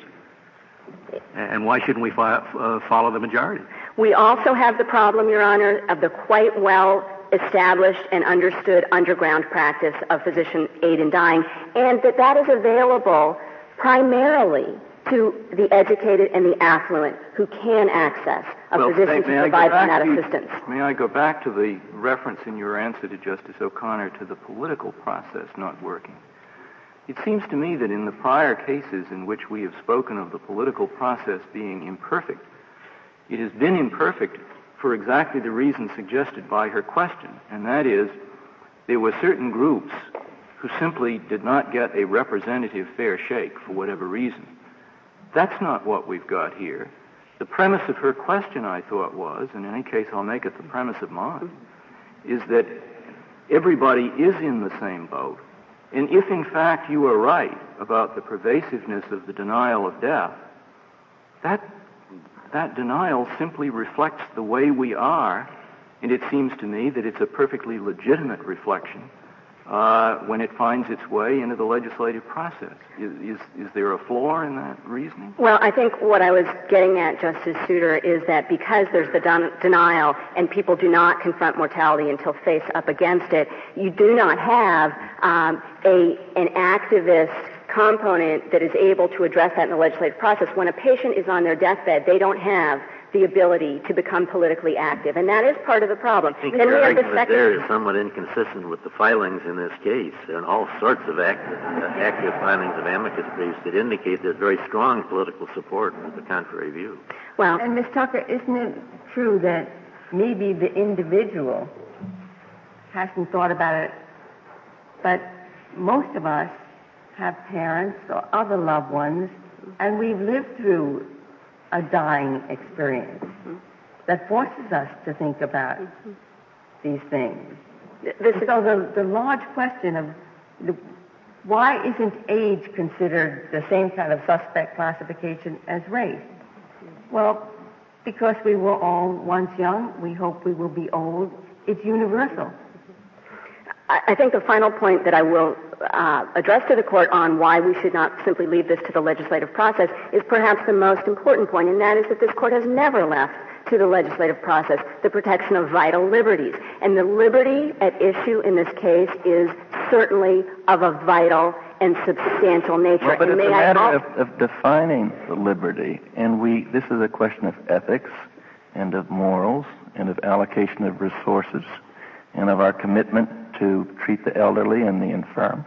And why shouldn't we fi- uh, follow the majority? We also have the problem, Your Honor, of the quite well established and understood underground practice of physician aid in dying, and that that is available primarily to the educated and the affluent who can access a Well, physician may- to may go provide them that to- assistance. May I go back to the reference in your answer to Justice O'Connor to the political process not working? It seems to me that in the prior cases in which we have spoken of the political process being imperfect, it has been imperfect for exactly the reason suggested by her question, and that is there were certain groups who simply did not get a representative fair shake for whatever reason. That's not what we've got here. The premise of her question, I thought, was, and in any case, I'll make it the premise of mine, is that everybody is in the same boat. And if, in fact, you are right about the pervasiveness of the denial of death, that, that denial simply reflects the way we are, and it seems to me that it's a perfectly legitimate reflection uh, when it finds its way into the legislative process. Is, is, is, there a flaw in that reasoning? Well, I think what I was getting at, Justice Souter, is that because there's the den- denial and people do not confront mortality until face up against it, you do not have um, a an activist component that is able to address that in the legislative process. When a patient is on their deathbed, they don't have the ability to become politically active, and that is part of the problem. I think then your we argument the second... there is somewhat inconsistent with the filings in this case. There are all sorts of active, uh, active filings of amicus briefs that indicate there's very strong political support for the contrary view. Well, and Ms. Tucker, isn't it true that maybe the individual hasn't thought about it, but most of us have parents or other loved ones, and we've lived through a dying experience mm-hmm. that forces us to think about mm-hmm. these things. This so the, the large question of the, why isn't age considered the same kind of suspect classification as race? Well, because we were all once young, we hope we will be old. It's universal. I think the final point that I will uh, address to the court on why we should not simply leave this to the legislative process is perhaps the most important point, and that is that this court has never left to the legislative process the protection of vital liberties. And the liberty at issue in this case is certainly of a vital and substantial nature. Well, but and it's a matter of, of defining the liberty, and we this is a question of ethics and of morals and of allocation of resources and of our commitment to treat the elderly and the infirm.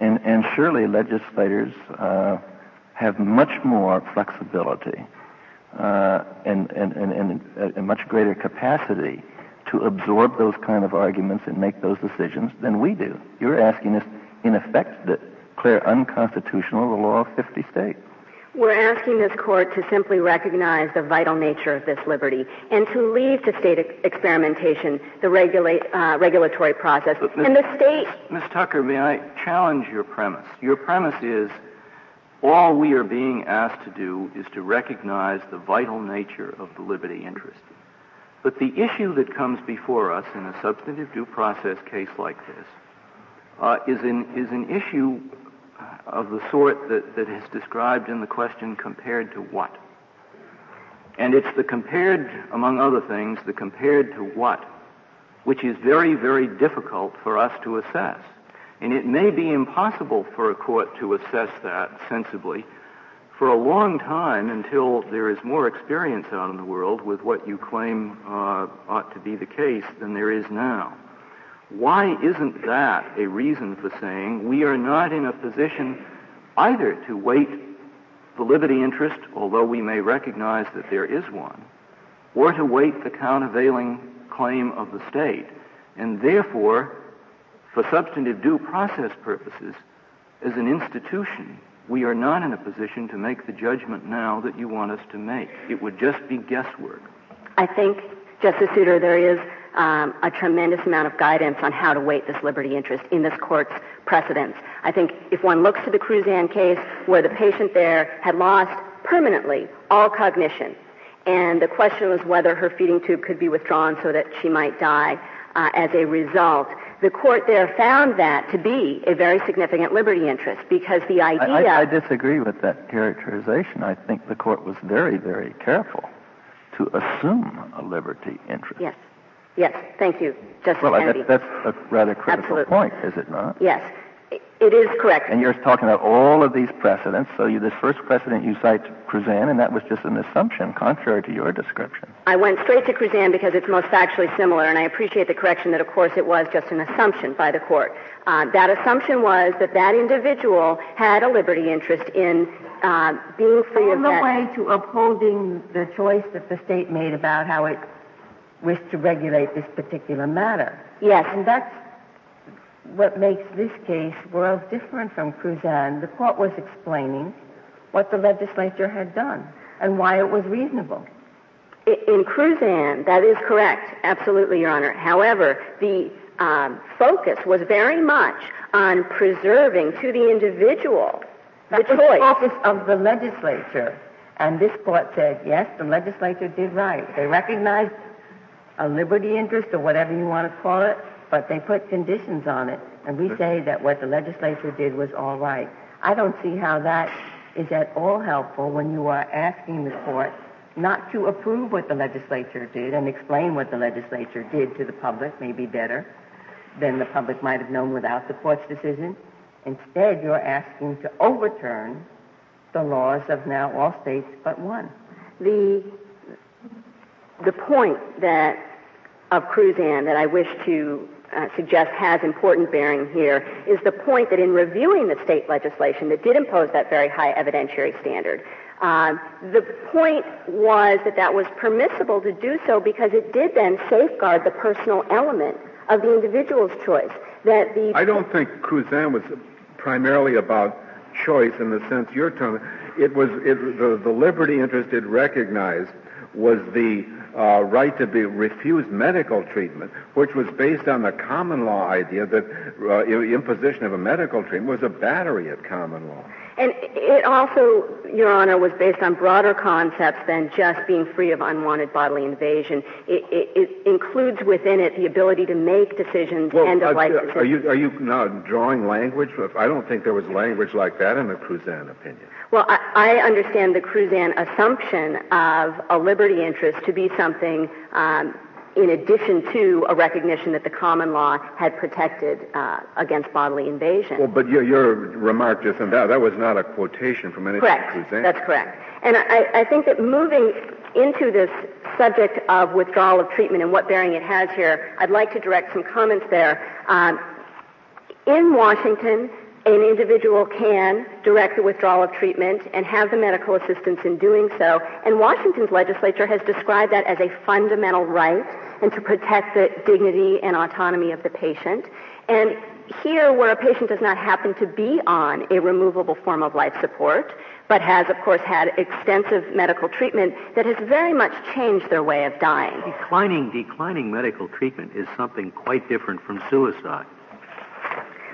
And, and surely legislators uh, have much more flexibility uh, and, and, and, and a much greater capacity to absorb those kind of arguments and make those decisions than we do. You're asking us, in effect, to declare unconstitutional the law of 50 states. We're asking this court to simply recognize the vital nature of this liberty and to leave to state experimentation the regulate, uh, regulatory process. Ms. and the state. Ms. Tucker, may I challenge your premise? Your premise is all we are being asked to do is to recognize the vital nature of the liberty interest. But the issue that comes before us in a substantive due process case like this uh, is, an, is an issue of the sort that, that is described in the question compared to what? And it's the compared, among other things, the compared to what, which is very, very difficult for us to assess. And it may be impossible for a court to assess that sensibly for a long time until there is more experience out in the world with what you claim uh, ought to be the case than there is now. Why isn't that a reason for saying we are not in a position either to the liberty interest, although we may recognize that there is one, or to weight the countervailing claim of the state, and therefore, for substantive due process purposes, as an institution, we are not in a position to make the judgment now that you want us to make. It would just be guesswork. I think, Justice Souter, there is um, a tremendous amount of guidance on how to weight this liberty interest in this court's precedents. I think if one looks to the Cruzan case where the patient there had lost permanently all cognition, and the question was whether her feeding tube could be withdrawn so that she might die uh, as a result. The court there found that to be a very significant liberty interest because the idea. I, I, I disagree with that characterization. I think the court was very, very careful to assume a liberty interest. Yes. Yes, thank you, Justice well, Kennedy. Well, that's a rather critical Absolutely. point, is it not? Yes. It is correct. And you're talking about all of these precedents. So you, this first precedent you cite Cruzan, and that was just an assumption, contrary to your description. I went straight to Cruzan because it's most factually similar, and I appreciate the correction that, of course, it was just an assumption by the court. Uh, that assumption was that that individual had a liberty interest in uh, being free On of the that. way to upholding the choice that the state made about how it wished to regulate this particular matter. Yes. And that's what makes this case world different from Cruzan. The court was explaining what the legislature had done and why it was reasonable. In Cruzan, that is correct, absolutely, Your Honor. However, the um, focus was very much on preserving to the individual the That choice. the focus of the legislature. And this court said, yes, the legislature did right. They recognized a liberty interest or whatever you want to call it, but they put conditions on it. And we say that what the legislature did was all right. I don't see how that is at all helpful when you are asking the court not to approve what the legislature did and explain what the legislature did to the public, maybe better than the public might have known without the court's decision. Instead, you're asking to overturn the laws of now all states but one. The the point that of Cruzan that I wish to uh, suggest has important bearing here is the point that in reviewing the state legislation that did impose that very high evidentiary standard, um, the point was that that was permissible to do so because it did then safeguard the personal element of the individual's choice. That the I don't think Cruzan was primarily about choice in the sense you're talking. It was it, the, the liberty interest it recognized was the uh, right to be refused medical treatment, which was based on the common law idea that uh, imposition of a medical treatment was a battery at common law. And it also, Your Honor, was based on broader concepts than just being free of unwanted bodily invasion. It, it, it includes within it the ability to make decisions, Well, end of life uh, decisions. are you are you now drawing language? I don't think there was language like that in the Cruzan opinion. Well, I, I understand the Cruzan assumption of a liberty interest to be something um, in addition to a recognition that the common law had protected uh, against bodily invasion. Well, but your your remark just now that was not a quotation from anything Correct. Cruzan. That's correct. And I, I think that moving into this subject of withdrawal of treatment and what bearing it has here, I'd like to direct some comments there. Um, in Washington, an individual can direct the withdrawal of treatment and have the medical assistance in doing so. And Washington's legislature has described that as a fundamental right and to protect the dignity and autonomy of the patient. And here, where a patient does not happen to be on a removable form of life support, but has, of course, had extensive medical treatment that has very much changed their way of dying. Declining, declining medical treatment is something quite different from suicide.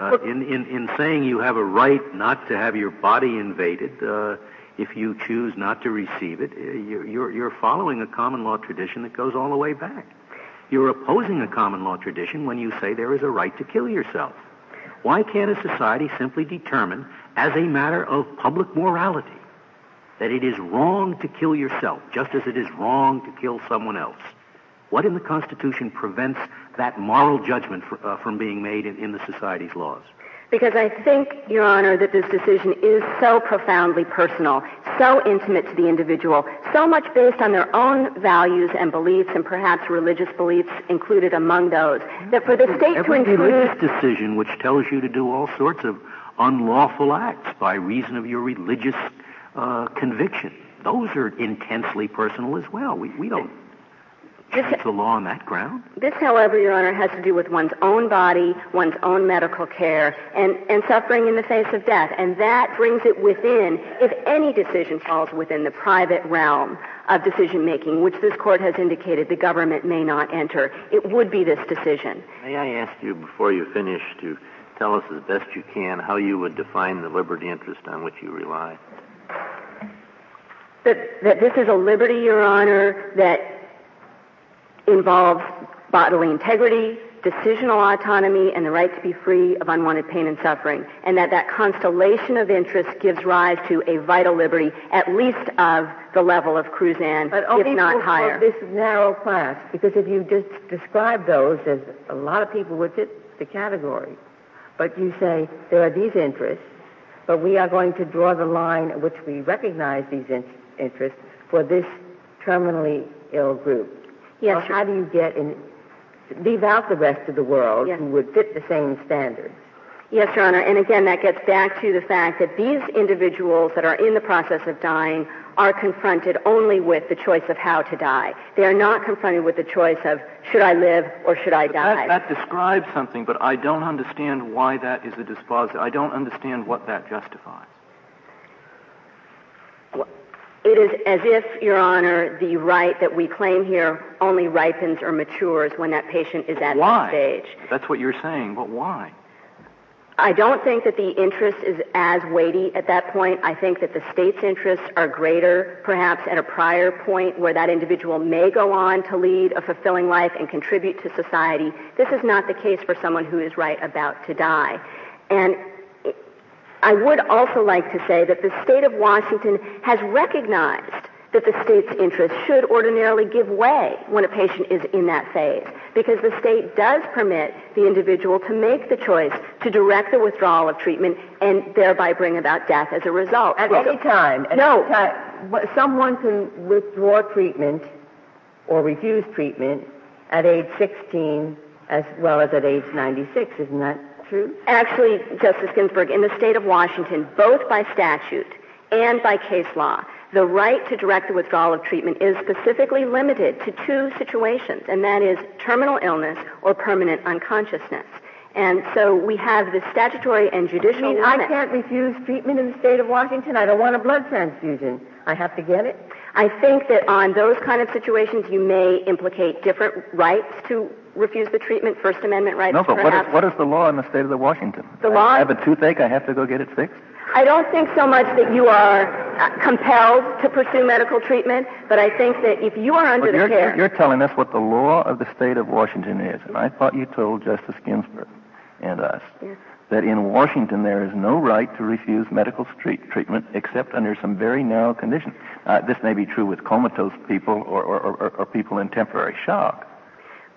Uh, in, in, in saying you have a right not to have your body invaded, uh, if you choose not to receive it, uh, you're, you're, you're following a common law tradition that goes all the way back. You're opposing a common law tradition when you say there is a right to kill yourself. Why can't a society simply determine, as a matter of public morality, that it is wrong to kill yourself, just as it is wrong to kill someone else? What in the Constitution prevents that moral judgment for, uh, from being made in, in the society's laws? Because I think, Your Honor, that this decision is so profoundly personal, so intimate to the individual, so much based on their own values and beliefs, and perhaps religious beliefs included among those, that for the state to Every intrude. religious decision which tells you to do all sorts of unlawful acts by reason of your religious uh, conviction, those are intensely personal as well. We, we don't change the law on that ground. This, however, Your Honor, has to do with one's own body, one's own medical care, and, and suffering in the face of death. And that brings it within, if any decision falls within the private realm of decision making, which this court has indicated the government may not enter, it would be this decision. May I ask you, before you finish, to tell us as best you can how you would define the liberty interest on which you rely? That, that this is a liberty, Your Honor, that involves bodily integrity, decisional autonomy, and the right to be free of unwanted pain and suffering, and that that constellation of interests gives rise to a vital liberty, at least of the level of Cruzan, if not higher. for this narrow class, because if you just describe those, as a lot of people would fit the category. but you say there are these interests, but we are going to draw the line at which we recognize these in- interests for this terminally ill group. Yes. Well, how do you get in, leave out the rest of the world Yes. who would fit the same standards? Yes, Your Honor. And again, that gets back to the fact that these individuals that are in the process of dying are confronted only with the choice of how to die. They are not confronted with the choice of should I live or should I die. That, that describes something, but I don't understand why that is a dispositive. I don't understand what that justifies. It is as if, Your Honor, the right that we claim here only ripens or matures when that patient is at Why? that stage. That's what you're saying, but why? I don't think that the interest is as weighty at that point. I think that the state's interests are greater, perhaps at a prior point where that individual may go on to lead a fulfilling life and contribute to society. This is not the case for someone who is right about to die. And I would also like to say that the state of Washington has recognized that the state's interests should ordinarily give way when a patient is in that phase because the state does permit the individual to make the choice to direct the withdrawal of treatment and thereby bring about death as a result. At any time. At No. any time, someone can withdraw treatment or refuse treatment at age 16 as well as at age 96. Isn't that true? Actually, Justice Ginsburg, in the state of Washington, both by statute and by case law, the right to direct the withdrawal of treatment is specifically limited to two situations, and that is terminal illness or permanent unconsciousness. And so we have the statutory and I judicial mean, I can't refuse treatment in the state of Washington. I don't want a blood transfusion. I have to get it. I think that on those kind of situations, you may implicate different rights to refuse the treatment, First Amendment rights, No, but what is, what is the law in the state of the Washington? The I- law- I have a toothache, I have to go get it fixed? I don't think so much that you are uh, compelled to pursue medical treatment, but I think that if you are under the you're, care, you're, you're telling us what the law of the state of Washington is, and I thought you told Justice Ginsburg and us Yes. that in Washington there is no right to refuse medical street treatment except under some very narrow conditions. Uh, this may be true with comatose people or, or, or, or people in temporary shock,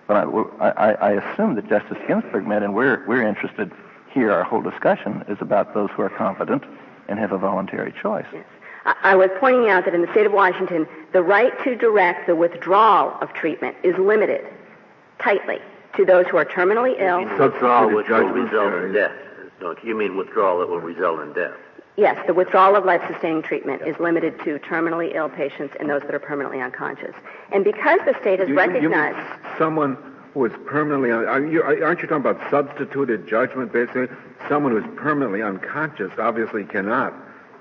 but I, I, I assume that Justice Ginsburg meant, and we're, we're interested here, our whole discussion is about those who are competent and have a voluntary choice. I I was pointing out that in the state of Washington, the right to direct the withdrawal of treatment is limited tightly to those who are terminally ill. Withdrawal which will result in death. Don't you mean withdrawal that will result in death? Yes, the withdrawal of life-sustaining treatment is limited to terminally ill patients and those that are permanently unconscious. And because the state has You- you mean recognized someone who is permanently, un- are you, aren't you talking about substituted judgment, basically? Someone who's permanently unconscious obviously cannot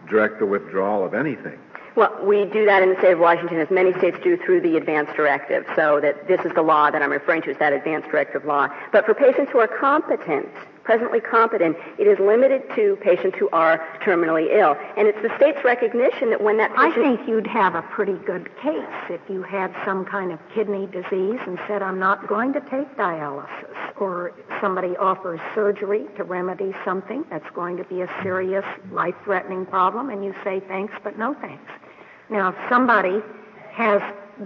direct the withdrawal of anything. Well, we do that in the state of Washington, as many states do through the advance directive. So that this is the law that I'm referring to, is that advance directive law. But for patients who are competent, presently competent, it is limited to patients who are terminally ill. And it's the state's recognition that when that I think you'd have a pretty good case if you had some kind of kidney disease and said, I'm not going to take dialysis, or somebody offers surgery to remedy something that's going to be a serious, life threatening problem, and you say, thanks, but no thanks. Now, if somebody has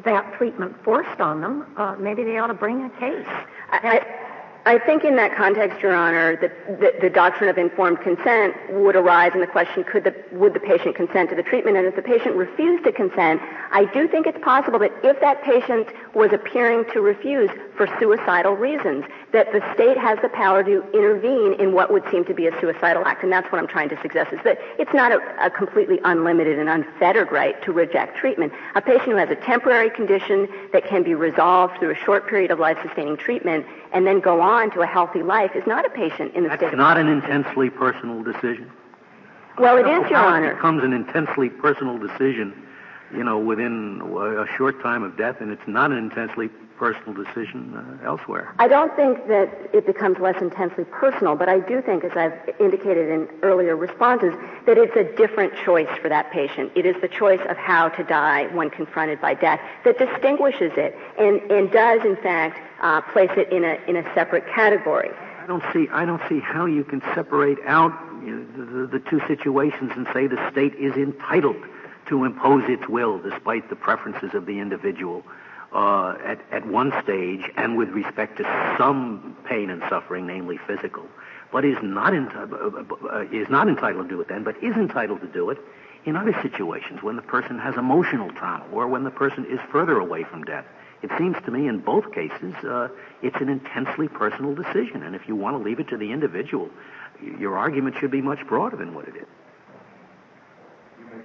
that treatment forced on them, uh, maybe they ought to bring a case. I, I I think in that context, Your Honor, the, the doctrine of informed consent would arise and the question, could the, would the patient consent to the treatment? And if the patient refused to consent, I do think it's possible that if that patient was appearing to refuse for suicidal reasons, that the state has the power to intervene in what would seem to be a suicidal act. And that's what I'm trying to suggest, is that it's not a, a completely unlimited and unfettered right to reject treatment. A patient who has a temporary condition that can be resolved through a short period of life-sustaining treatment and then go on to a healthy life is not a patient in the That's state of not an intensely personal decision. Well, it is, Your Honor. It becomes an intensely personal decision, you know, within a short time of death, and it's not an intensely personal decision uh, elsewhere. I don't think that it becomes less intensely personal, but I do think, as I've indicated in earlier responses, that it's a different choice for that patient. It is the choice of how to die when confronted by death that distinguishes it and, and does, in fact, uh, place it in a, in a separate category. I don't see. I don't see how you can separate out you know, the, the, two situations and say the state is entitled to impose its will despite the preferences of the individual uh, at, at one stage and with respect to some pain and suffering, namely physical, but is not, enti- uh, uh, is not entitled to do it then, but is entitled to do it in other situations when the person has emotional trauma or when the person is further away from death. It seems to me in both cases uh, it's an intensely personal decision, and if you want to leave it to the individual, your argument should be much broader than what it is.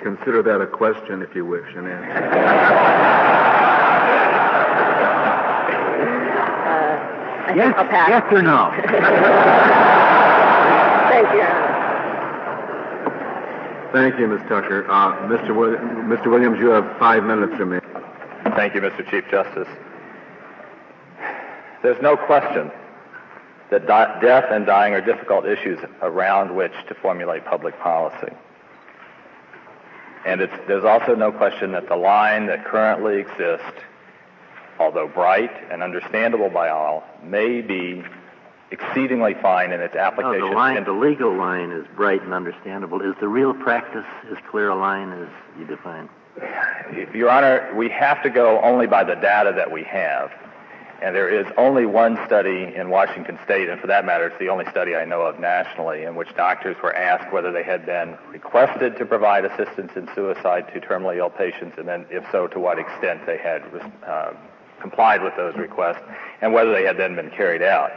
Consider that a question if you wish, an answer. [LAUGHS] uh, yes, yes or no? [LAUGHS] Thank you. Thank you, Ms. Tucker. Uh, Mr. Mr. Williams, you have five minutes remaining. Thank you, Mr. Chief Justice. There's no question that di- death and dying are difficult issues around which to formulate public policy. And there's also no question that the line that currently exists, although bright and understandable by all, may be exceedingly fine in its application. No, the line, the legal line is bright and understandable. Is the real practice as clear a line as you define? Your Honor, we have to go only by the data that we have. And there is only one study in Washington State, and for that matter, it's the only study I know of nationally, in which doctors were asked whether they had been requested to provide assistance in suicide to terminally ill patients, and then, if so, to what extent they had uh, complied with those requests, and whether they had then been carried out.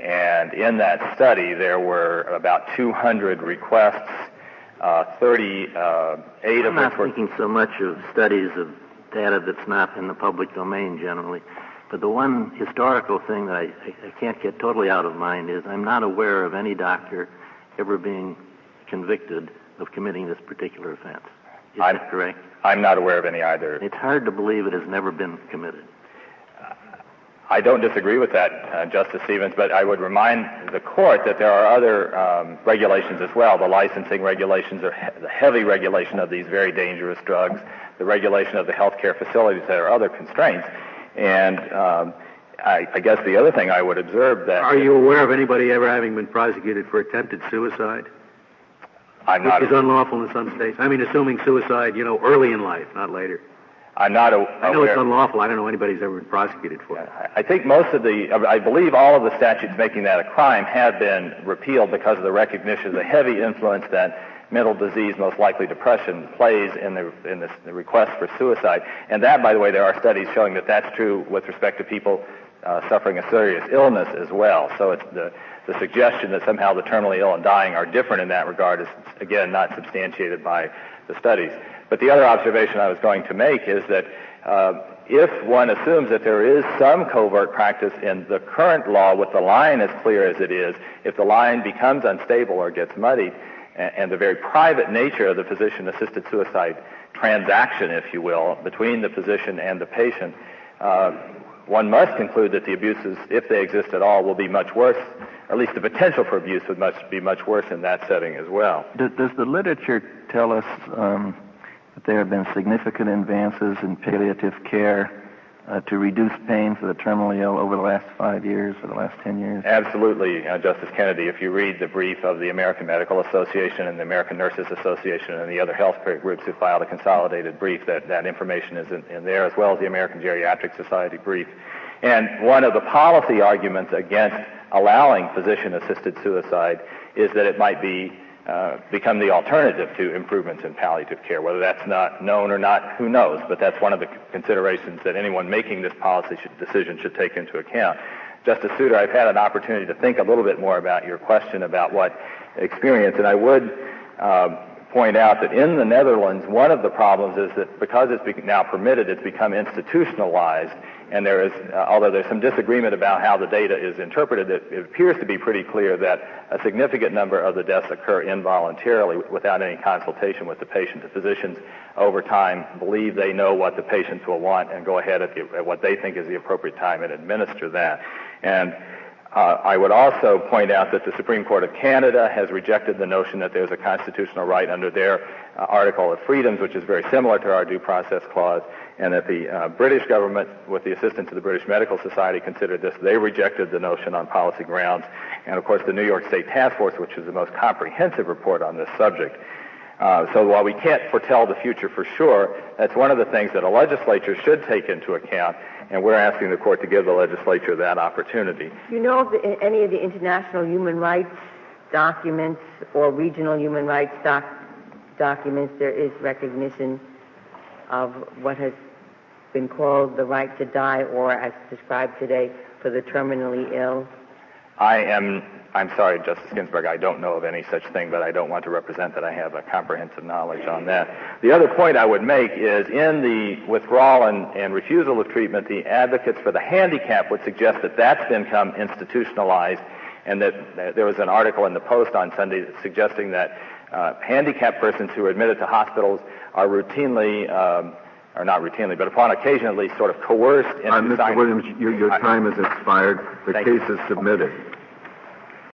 And in that study, there were about 200 requests, 38 uh, of which I'm not thinking so much of studies of data that's not in the public domain generally. But the one historical thing that I, I, can't get totally out of mind is I'm not aware of any doctor ever being convicted of committing this particular offense. Is I'm, that correct? I'm not aware of any either. It's hard to believe it has never been committed. I don't disagree with that, uh, Justice Stevens, but I would remind the court that there are other um, regulations as well. The licensing regulations, are he- the heavy regulation of these very dangerous drugs, the regulation of the healthcare facilities. There are other constraints, and um, I, I, guess the other thing I would observe that. Are you aware of anybody ever having been prosecuted for attempted suicide? I'm not. Which is unlawful in some states. I mean, assuming suicide, you know, early in life, not later. I'm not a, I know it's unlawful. I don't know anybody's ever been prosecuted for it. I think most of the, I believe all of the statutes making that a crime have been repealed because of the recognition of the heavy influence that mental disease, most likely depression, plays in the in the, the request for suicide. And that, by the way, there are studies showing that that's true with respect to people uh, suffering a serious illness as well. So it's the the suggestion that somehow the terminally ill and dying are different in that regard is again not substantiated by the studies. But the other observation I was going to make is that uh, if one assumes that there is some covert practice in the current law with the line as clear as it is, if the line becomes unstable or gets muddied, and, the very private nature of the physician-assisted suicide transaction, if you will, between the physician and the patient, uh, one must conclude that the abuses, if they exist at all, will be much worse, or at least the potential for abuse would much, be much worse in that setting as well. Does, does the literature tell us um, that there have been significant advances in palliative care uh, to reduce pain for the terminally ill over the last five years or the last ten years? Absolutely, uh, Justice Kennedy. If you read the brief of the American Medical Association and the American Nurses Association and the other healthcare groups who filed a consolidated brief, that, that information is in, in there, as well as the American Geriatric Society brief. And one of the policy arguments against allowing physician-assisted suicide is that it might be uh, become the alternative to improvements in palliative care. Whether that's not known or not, who knows? But that's one of the considerations that anyone making this policy should, decision should take into account. Justice Souter, I've had an opportunity to think a little bit more about your question about what experience, and I would uh, point out that in the Netherlands, one of the problems is that because it's now permitted, it's become institutionalized. And there is, uh, although there's some disagreement about how the data is interpreted, it, it, appears to be pretty clear that a significant number of the deaths occur involuntarily without any consultation with the patient. The physicians, over time, believe they know what the patients will want and go ahead at, the, at what they think is the appropriate time and administer that. And uh, I would also point out that the Supreme Court of Canada has rejected the notion that there's a constitutional right under their uh, Article of Freedoms, which is very similar to our Due Process Clause, and that the uh, British government, with the assistance of the British Medical Society, considered this. They rejected the notion on policy grounds. And of course, the New York State Task Force, which is the most comprehensive report on this subject, uh, so while we can't foretell the future for sure, that's one of the things that a legislature should take into account, and we're asking the court to give the legislature that opportunity. Do you know the, any of the international human rights documents or regional human rights doc- documents, there is recognition of what has been called the right to die, or as described today, for the terminally ill? I am, I'm sorry, Justice Ginsburg, I don't know of any such thing, but I don't want to represent that I have a comprehensive knowledge on that. The other point I would make is in the withdrawal and, and refusal of treatment, the advocates for the handicap would suggest that that's become institutionalized and that, there was an article in the Post on Sunday suggesting that uh, handicapped persons who are admitted to hospitals are routinely um, or not routinely, but upon occasion at least, sort of coerced into uh, Mr. Williams, your, your time has expired. The case you. is submitted.